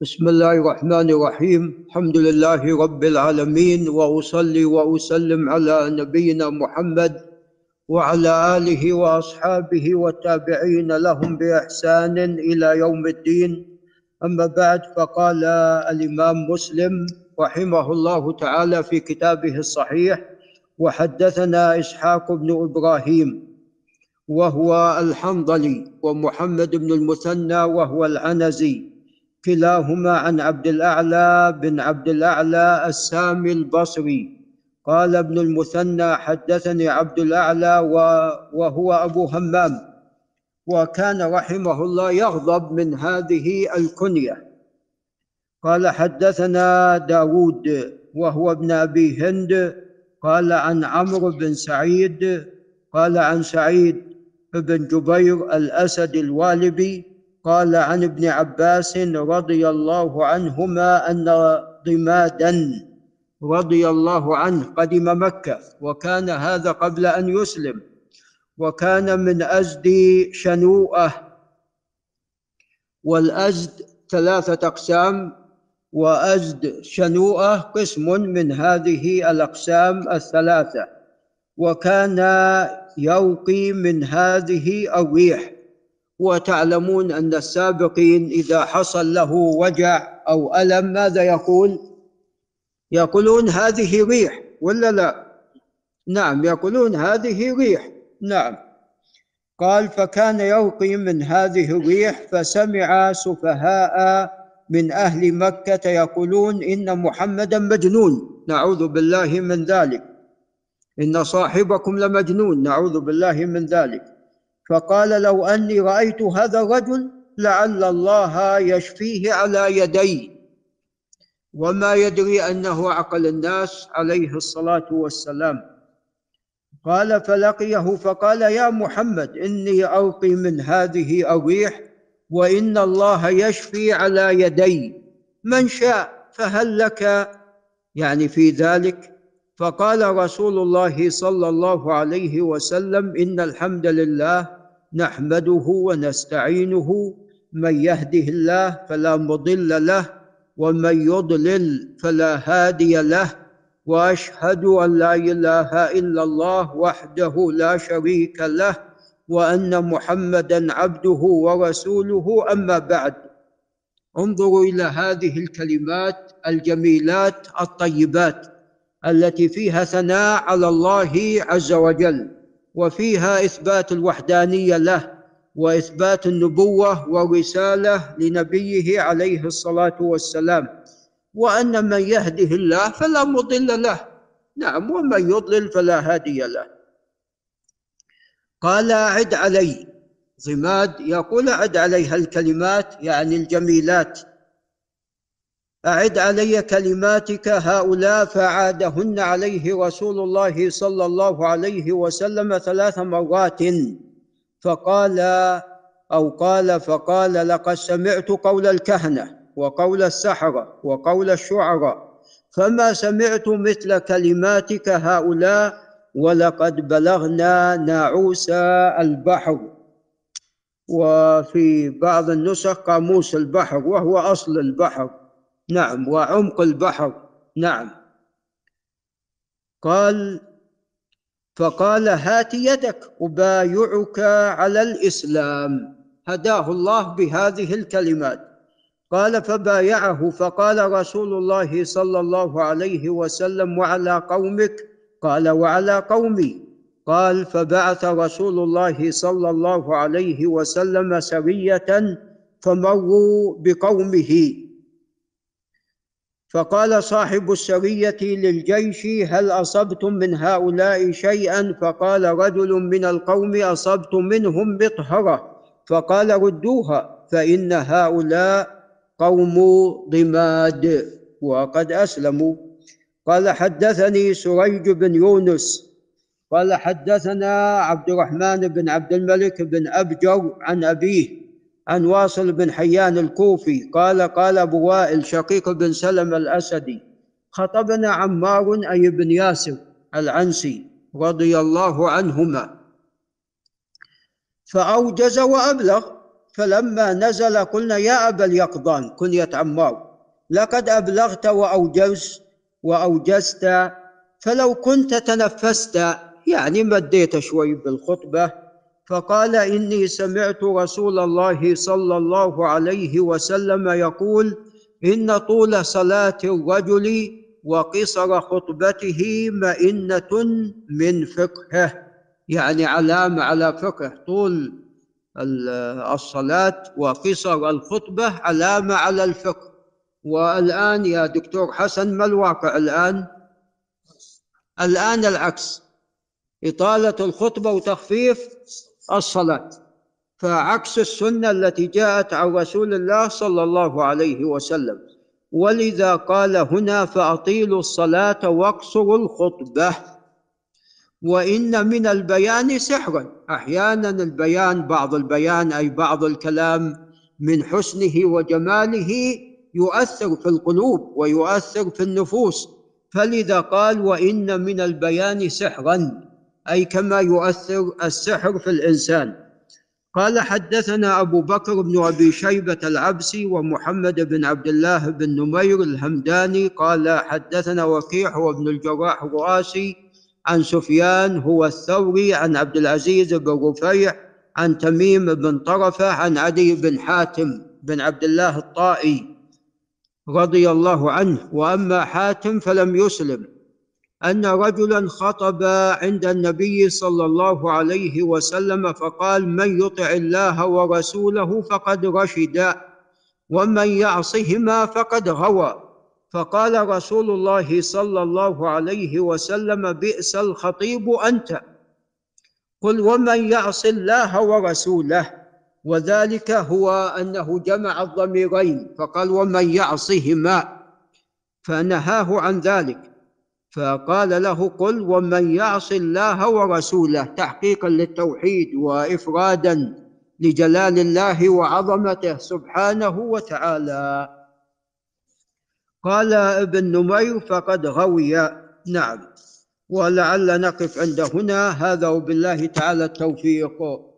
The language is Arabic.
بسم الله الرحمن الرحيم. الحمد لله رب العالمين وأصلي وأسلم على نبينا محمد وعلى آله وأصحابه والتابعين لهم بإحسان إلى يوم الدين. أما بعد فقال الإمام مسلم رحمه الله تعالى في كتابه الصحيح وحدثنا إسحاق بن إبراهيم وهو الحنظلي ومحمد بن المثنى وهو العنزي. كلاهما عن عبد الأعلى بن عبد الأعلى السامي البصري. قال ابن المثنى حدثني عبد الأعلى وهو أبو همام وكان رحمه الله يغضب من هذه الكنية. قال حدثنا داود وهو ابن أبي هند. قال عن عمرو بن سعيد. قال عن سعيد بن جبير الأسد الوالبي. قال عن ابن عباس رضي الله عنهما أن ضمادا رضي الله عنه قدم مكة وكان هذا قبل أن يسلم وكان من أزد شنوءه والأزد ثلاثة أقسام وأزد شنوءه قسم من هذه الأقسام الثلاثة وكان يوقي من هذه الريح. وتعلمون أن السابقين إذا حصل له وجع أو ألم ماذا يقول؟ يقولون هذه ريح ولا لا؟ نعم يقولون هذه ريح. نعم. قال فكان يوقي من هذه الريح فسمع سفهاء من أهل مكة يقولون إن محمدا مجنون. نعوذ بالله من ذلك. إن صاحبكم لمجنون. نعوذ بالله من ذلك. فقال لو أني رأيت هذا الرجل لعل الله يشفيه على يدي وما يدري أنه عقل الناس عليه الصلاة والسلام. قال فلقيه فقال يا محمد إني ألقي من هذه الريح وإن الله يشفي على يدي. من شاء فهل لك؟ يعني في ذلك فقال رسول الله صلى الله عليه وسلم إن الحمد لله نحمده ونستعينه. من يهده الله فلا مضل له ومن يضلل فلا هادي له. وأشهد أن لا إله إلا الله وحده لا شريك له وأن محمدا عبده ورسوله. أما بعد انظروا إلى هذه الكلمات الجميلات الطيبات التي فيها ثناء على الله عز وجل. وفيها إثبات الوحدانية له وإثبات النبوة والرساله لنبيه عليه الصلاة والسلام. وأن من يهده الله فلا مضل له. نعم ومن يضلل فلا هادي له. قال أعد علي. ضماد يقول أعد عليها الكلمات يعني الجميلات. أعد علي كلماتك هؤلاء فعادهن عليه رسول الله صلى الله عليه وسلم ثلاث مرات. فقال أو قال فقال لقد سمعت قول الكهنة وقول السحرة وقول الشعراء فما سمعت مثل كلماتك هؤلاء ولقد بلغنا ناعوس البحر. وفي بعض النسخ قاموس البحر وهو أصل البحر. نعم وعمق البحر. نعم. قال فقال هات يدك أبايعك على الإسلام. هداه الله بهذه الكلمات. قال فبايعه. فقال رسول الله صلى الله عليه وسلم وعلى قومك؟ قال وعلى قومي. قال فبعث رسول الله صلى الله عليه وسلم سرية فمروا بقومه. فقال صاحب السريه للجيش هل أصبتم من هؤلاء شيئا؟ فقال رجل من القوم اصبت منهم مطهره فقال ردوها فإن هؤلاء قوم ضماد وقد أسلموا. قال حدثني سريج بن يونس قال حدثنا عبد الرحمن بن عبد الملك بن أبجر عن أبيه عن واصل بن حيان الكوفي قال قال أبو وائل شقيق بن سلم الأسدي خطبنا عمار أي بن ياسر العنسي رضي الله عنهما. فأوجز وأبلغ فلما نزل قلنا يا أبا اليقظان كنية عمار لقد أبلغت وأوجزت وأوجزت فلو كنت تنفست يعني مديت شوي بالخطبة فقال إني سمعت رسول الله صلى الله عليه وسلم يقول إن طول صلاة الرجل وقصر خطبته مئنة من فقهه يعني علامة على فقه. طول الصلاة وقصر الخطبة علامة على الفقه. والآن يا دكتور حسن ما الواقع الآن؟ الآن العكس. إطالة الخطبة وتخفيف الصلاة. فعكس السنة التي جاءت عن رسول الله صلى الله عليه وسلم. ولذا قال هنا فأطيلوا الصلاة واقصروا الخطبة. وإن من البيان سحرا أحيانا البيان بعض البيان أي بعض الكلام من حسنه وجماله يؤثر في القلوب ويؤثر في النفوس. فلذا قال وإن من البيان سحرا. أي كما يؤثر السحر في الإنسان. قال حدثنا أبو بكر بن أبي شيبة العبسي ومحمد بن عبد الله بن نمير الهمداني قال حدثنا وكيع وابن الجراح الرؤاسي عن سفيان هو الثوري عن عبد العزيز بن رفيع عن تميم بن طرفة عن عدي بن حاتم بن عبد الله الطائي رضي الله عنه وأما حاتم فلم يسلم. أن رجلا خطب عند النبي صلى الله عليه وسلم فقال من يطع الله ورسوله فقد رشد ومن يعصهما فقد غوى. فقال رسول الله صلى الله عليه وسلم بئس الخطيب أنت. قل ومن يعص الله ورسوله. وذلك هو أنه جمع الضميرين فقال ومن يعصهما. فنهاه عن ذلك. فقال له قل ومن يعص الله ورسوله تحقيقا للتوحيد وإفرادا لجلال الله وعظمته سبحانه وتعالى. قال ابن نمير فقد غوي. نعم. ولعل نقف عند هنا. هذا وبالله تعالى التوفيق.